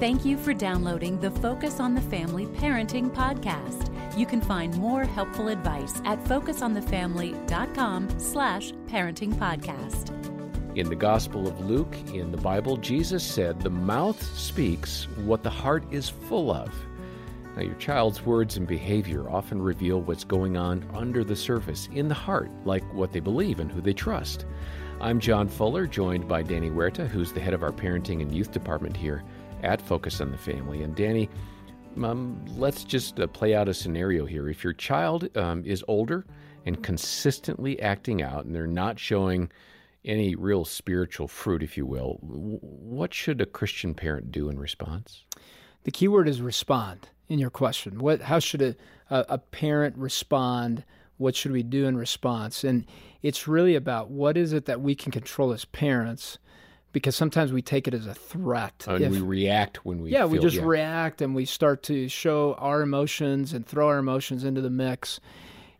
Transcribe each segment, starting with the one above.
Thank you for downloading the Focus on the Family Parenting Podcast. You can find more helpful advice at focusonthefamily.com slash parenting podcast. In the Gospel of Luke, in the Bible, Jesus said, The mouth speaks what the heart is full of. Now, your child's words and behavior often reveal what's going on under the surface, in the heart, like what they believe and who they trust. I'm John Fuller, joined by Danny Huerta, who's the head of our parenting and youth department here at Focus on the Family. And Danny, um, let's just uh, play out a scenario here. If your child um, is older and consistently acting out, and they're not showing any real spiritual fruit, if you will, what should a Christian parent do in response? The key word is respond in your question. What, how should a, a, a parent respond? What should we do in response? And it's really about what is it that we can control as parents because sometimes we take it as a threat. And if, we react when we yeah feel, we just yeah. react and we start to show our emotions and throw our emotions into the mix.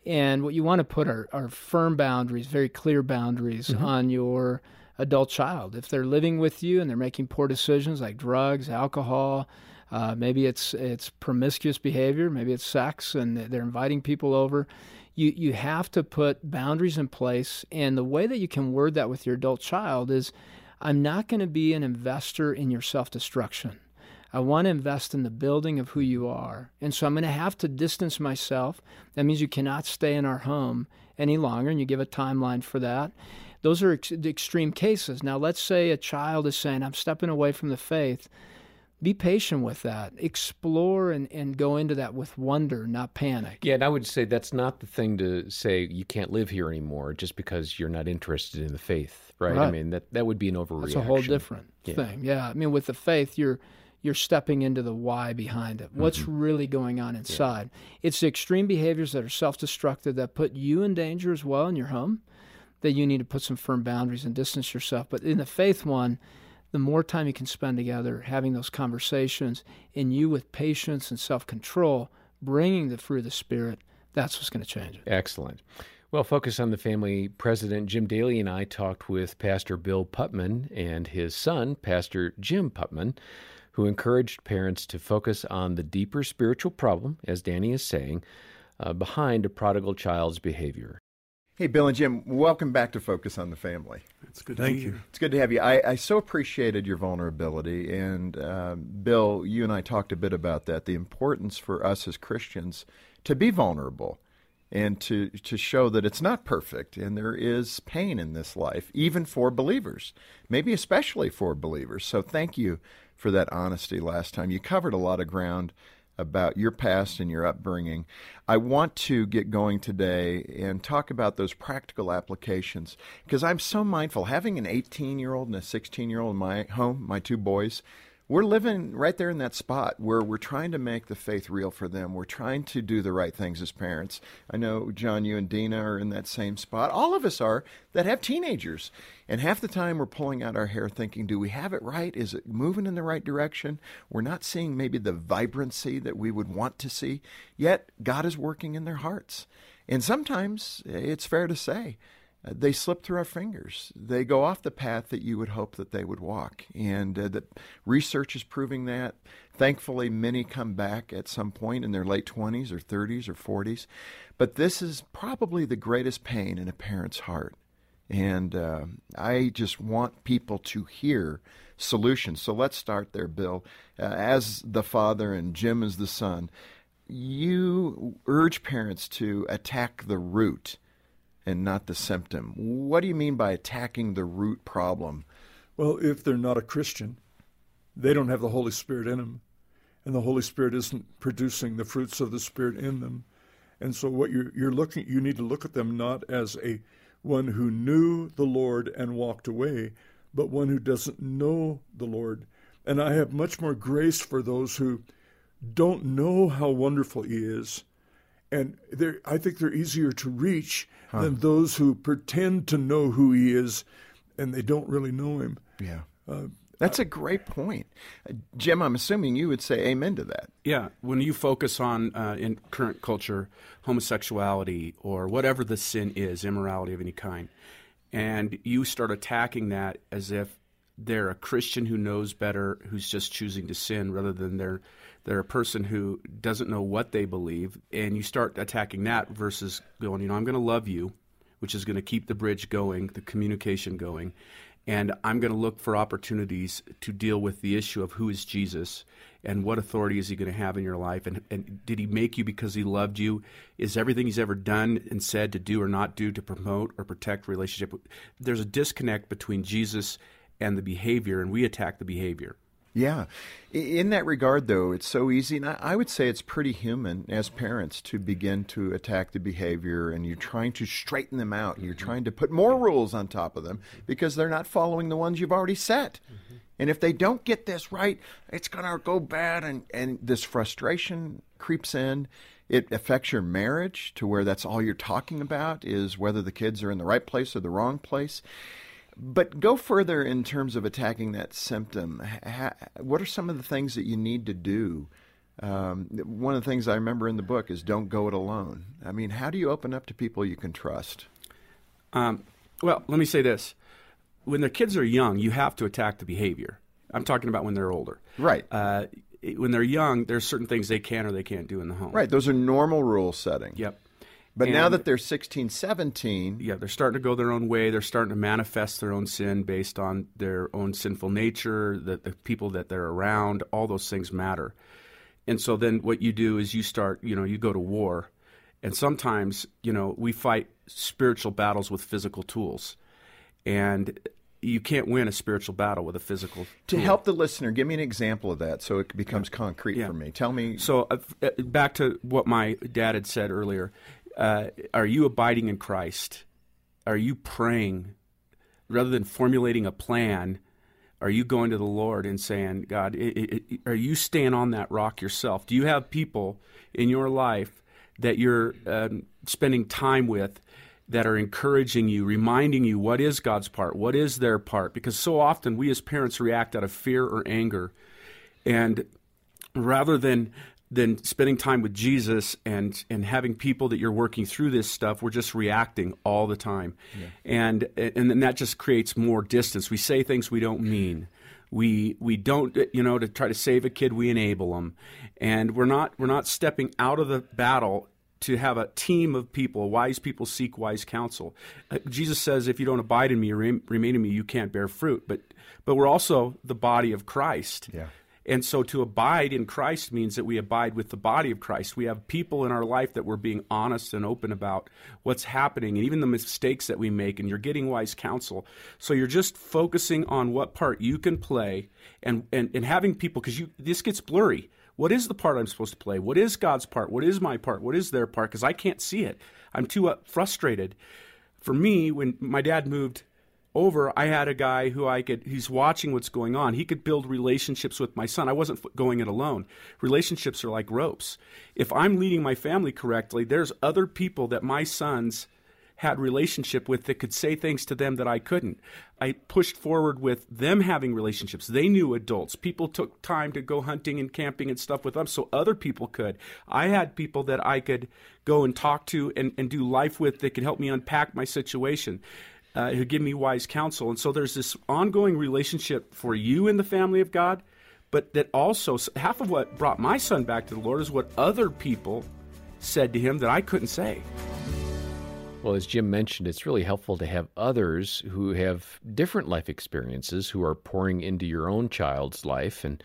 And what you want to put are, are firm boundaries, very clear boundaries mm-hmm. on your adult child. If they're living with you and they're making poor decisions like drugs, alcohol, uh, maybe it's it's promiscuous behavior, maybe it's sex, and they're inviting people over. You you have to put boundaries in place, and the way that you can word that with your adult child is, I'm not going to be an investor in your self destruction. I want to invest in the building of who you are. And so I'm going to have to distance myself. That means you cannot stay in our home any longer, and you give a timeline for that. Those are ex- extreme cases. Now, let's say a child is saying, I'm stepping away from the faith. Be patient with that. Explore and, and go into that with wonder, not panic. Yeah, and I would say that's not the thing to say you can't live here anymore just because you're not interested in the faith, right? right. I mean, that, that would be an overreaction. That's a whole different yeah. thing. Yeah. I mean, with the faith, you're you're stepping into the why behind it. What's mm-hmm. really going on inside? Yeah. It's the extreme behaviors that are self destructive that put you in danger as well in your home, that you need to put some firm boundaries and distance yourself. But in the faith one, the more time you can spend together having those conversations, and you with patience and self control, bringing the fruit of the Spirit, that's what's going to change it. Excellent. Well, Focus on the Family President Jim Daly and I talked with Pastor Bill Putman and his son, Pastor Jim Putman who encouraged parents to focus on the deeper spiritual problem, as Danny is saying, uh, behind a prodigal child's behavior. Hey, Bill and Jim, welcome back to Focus on the Family. It's good Thank to you. you. It's good to have you. I, I so appreciated your vulnerability. And uh, Bill, you and I talked a bit about that the importance for us as Christians to be vulnerable and to, to show that it's not perfect and there is pain in this life, even for believers, maybe especially for believers. So thank you for that honesty last time. You covered a lot of ground about your past and your upbringing. I want to get going today and talk about those practical applications because I'm so mindful. Having an 18 year old and a 16 year old in my home, my two boys, we're living right there in that spot where we're trying to make the faith real for them. We're trying to do the right things as parents. I know, John, you and Dina are in that same spot. All of us are that have teenagers. And half the time we're pulling out our hair thinking, do we have it right? Is it moving in the right direction? We're not seeing maybe the vibrancy that we would want to see. Yet God is working in their hearts. And sometimes it's fair to say, they slip through our fingers. They go off the path that you would hope that they would walk. And uh, the research is proving that. Thankfully, many come back at some point in their late 20s or 30s or 40s. But this is probably the greatest pain in a parent's heart. And uh, I just want people to hear solutions. So let's start there, Bill. Uh, as the father and Jim as the son, you urge parents to attack the root and not the symptom. What do you mean by attacking the root problem? Well, if they're not a Christian, they don't have the Holy Spirit in them, and the Holy Spirit isn't producing the fruits of the Spirit in them. And so, what you're, you're looking, you need to look at them not as a one who knew the Lord and walked away, but one who doesn't know the Lord. And I have much more grace for those who don't know how wonderful He is and I think they're easier to reach huh. than those who pretend to know who he is and they don't really know him. Yeah. Uh, that's a great point. Uh, Jim, I'm assuming you would say amen to that. Yeah. When you focus on, uh, in current culture, homosexuality or whatever the sin is, immorality of any kind, and you start attacking that as if they're a Christian who knows better, who's just choosing to sin, rather than they're they're a person who doesn't know what they believe, and you start attacking that versus going, you know, I'm going to love you, which is going to keep the bridge going, the communication going, and I'm going to look for opportunities to deal with the issue of who is Jesus and what authority is he going to have in your life and, and did he make you because he loved you? Is everything he's ever done and said to do or not do to promote or protect relationship? There's a disconnect between jesus and the behavior and we attack the behavior yeah. In that regard, though, it's so easy. And I would say it's pretty human as parents to begin to attack the behavior and you're trying to straighten them out. You're mm-hmm. trying to put more rules on top of them because they're not following the ones you've already set. Mm-hmm. And if they don't get this right, it's going to go bad. And, and this frustration creeps in. It affects your marriage to where that's all you're talking about is whether the kids are in the right place or the wrong place. But go further in terms of attacking that symptom. what are some of the things that you need to do? Um, one of the things I remember in the book is don't go it alone. I mean, how do you open up to people you can trust? Um, well, let me say this. When the kids are young, you have to attack the behavior. I'm talking about when they're older. Right. Uh, when they're young, there's certain things they can or they can't do in the home. Right. Those are normal rule setting. Yep. But and, now that they're 16, 17. Yeah, they're starting to go their own way. They're starting to manifest their own sin based on their own sinful nature, the, the people that they're around. All those things matter. And so then what you do is you start, you know, you go to war. And sometimes, you know, we fight spiritual battles with physical tools. And you can't win a spiritual battle with a physical. To tool. help the listener, give me an example of that so it becomes yeah. concrete yeah. for me. Tell me. So, uh, uh back to what my dad had said earlier uh, are you abiding in Christ? Are you praying rather than formulating a plan? Are you going to the Lord and saying, God, it, it, it, are you staying on that rock yourself? Do you have people in your life that you're um, spending time with that are encouraging you, reminding you what is God's part, what is their part? Because so often we as parents react out of fear or anger. And rather than than spending time with Jesus and and having people that you're working through this stuff. We're just reacting all the time, yeah. and and then that just creates more distance. We say things we don't mean. We we don't you know to try to save a kid. We enable them, and we're not we're not stepping out of the battle to have a team of people. Wise people seek wise counsel. Uh, Jesus says, "If you don't abide in me, remain in me, you can't bear fruit." But but we're also the body of Christ. Yeah. And so to abide in Christ means that we abide with the body of Christ. We have people in our life that we're being honest and open about what's happening and even the mistakes that we make, and you're getting wise counsel. So you're just focusing on what part you can play and, and, and having people, because this gets blurry. What is the part I'm supposed to play? What is God's part? What is my part? What is their part? Because I can't see it. I'm too uh, frustrated. For me, when my dad moved over, I had a guy who I could, he's watching what's going on. He could build relationships with my son. I wasn't going it alone. Relationships are like ropes. If I'm leading my family correctly, there's other people that my sons had relationship with that could say things to them that I couldn't. I pushed forward with them having relationships. They knew adults. People took time to go hunting and camping and stuff with them so other people could. I had people that I could go and talk to and, and do life with that could help me unpack my situation uh, who give me wise counsel. And so there's this ongoing relationship for you in the family of God, but that also half of what brought my son back to the Lord is what other people said to him that I couldn't say. Well, as Jim mentioned, it's really helpful to have others who have different life experiences who are pouring into your own child's life. And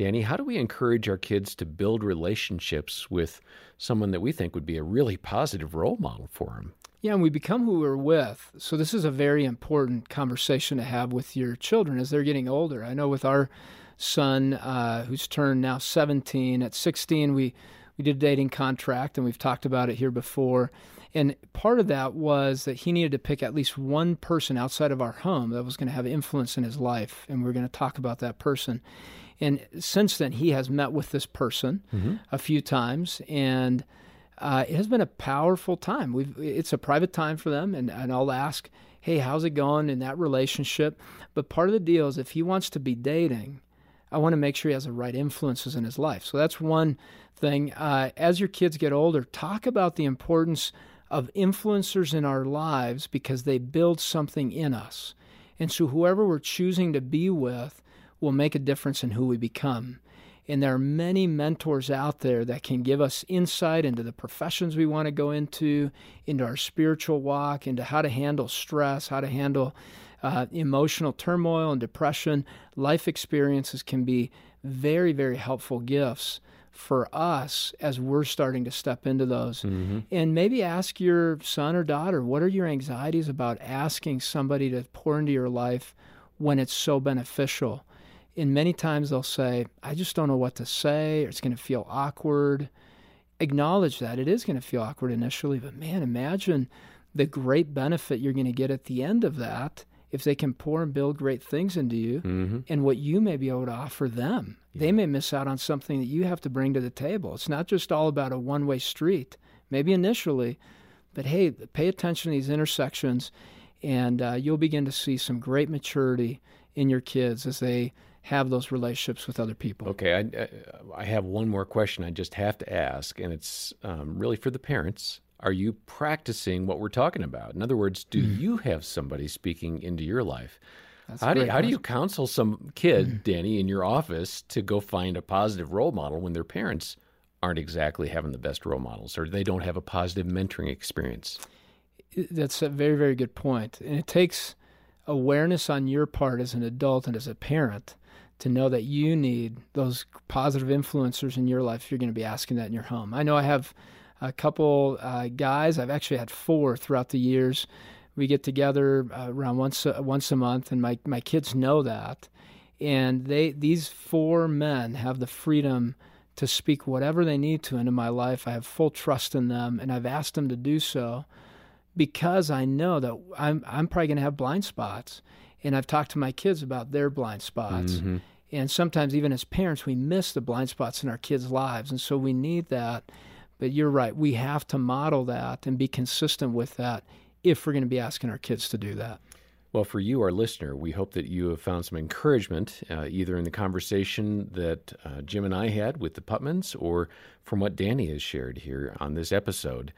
Danny, how do we encourage our kids to build relationships with someone that we think would be a really positive role model for them? Yeah, and we become who we're with. So this is a very important conversation to have with your children as they're getting older. I know with our son, uh, who's turned now 17, at 16 we we did a dating contract, and we've talked about it here before. And part of that was that he needed to pick at least one person outside of our home that was going to have influence in his life, and we're going to talk about that person. And since then, he has met with this person mm-hmm. a few times, and uh, it has been a powerful time. We've, it's a private time for them, and, and I'll ask, hey, how's it going in that relationship? But part of the deal is if he wants to be dating, I want to make sure he has the right influences in his life. So that's one thing. Uh, as your kids get older, talk about the importance of influencers in our lives because they build something in us. And so, whoever we're choosing to be with will make a difference in who we become. And there are many mentors out there that can give us insight into the professions we want to go into, into our spiritual walk, into how to handle stress, how to handle uh, emotional turmoil and depression. Life experiences can be very, very helpful gifts for us as we're starting to step into those. Mm-hmm. And maybe ask your son or daughter, what are your anxieties about asking somebody to pour into your life when it's so beneficial? And many times they'll say, I just don't know what to say, or it's going to feel awkward. Acknowledge that it is going to feel awkward initially, but man, imagine the great benefit you're going to get at the end of that if they can pour and build great things into you mm-hmm. and what you may be able to offer them. Yeah. They may miss out on something that you have to bring to the table. It's not just all about a one way street, maybe initially, but hey, pay attention to these intersections and uh, you'll begin to see some great maturity in your kids as they have those relationships with other people. Okay, I, I have one more question I just have to ask, and it's um, really for the parents are you practicing what we're talking about? In other words, do mm. you have somebody speaking into your life? That's how do you, how do you counsel some kid, mm. Danny, in your office to go find a positive role model when their parents aren't exactly having the best role models or they don't have a positive mentoring experience? That's a very very good point. point, and it takes awareness on your part as an adult and as a parent to know that you need those positive influencers in your life. You're going to be asking that in your home. I know I have a couple uh, guys. I've actually had four throughout the years. We get together uh, around once uh, once a month, and my my kids know that. And they these four men have the freedom to speak whatever they need to into my life. I have full trust in them, and I've asked them to do so because I know that I'm I'm probably going to have blind spots, and I've talked to my kids about their blind spots. Mm-hmm. And sometimes, even as parents, we miss the blind spots in our kids' lives, and so we need that but you're right. We have to model that and be consistent with that if we're going to be asking our kids to do that. Well, for you, our listener, we hope that you have found some encouragement, uh, either in the conversation that uh, Jim and I had with the Putmans or from what Danny has shared here on this episode.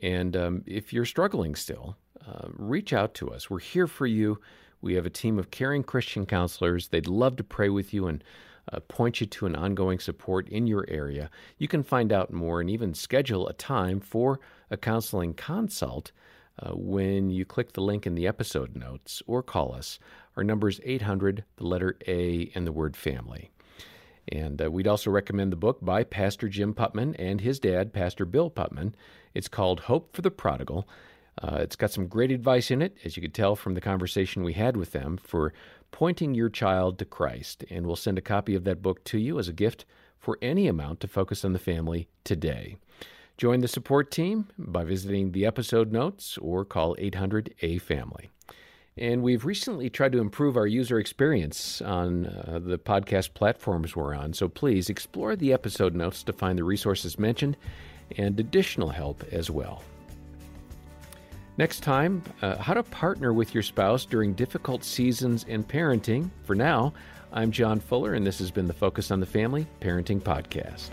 And um, if you're struggling still, uh, reach out to us. We're here for you. We have a team of caring Christian counselors. They'd love to pray with you and uh, point you to an ongoing support in your area. You can find out more and even schedule a time for a counseling consult uh, when you click the link in the episode notes or call us. Our number is 800, the letter A, and the word family. And uh, we'd also recommend the book by Pastor Jim Putman and his dad, Pastor Bill Putman. It's called Hope for the Prodigal. Uh, it's got some great advice in it, as you could tell from the conversation we had with them, for Pointing Your Child to Christ. And we'll send a copy of that book to you as a gift for any amount to focus on the family today. Join the support team by visiting the episode notes or call 800 A Family. And we've recently tried to improve our user experience on uh, the podcast platforms we're on. So please explore the episode notes to find the resources mentioned and additional help as well. Next time, uh, how to partner with your spouse during difficult seasons in parenting. For now, I'm John Fuller, and this has been the Focus on the Family Parenting Podcast.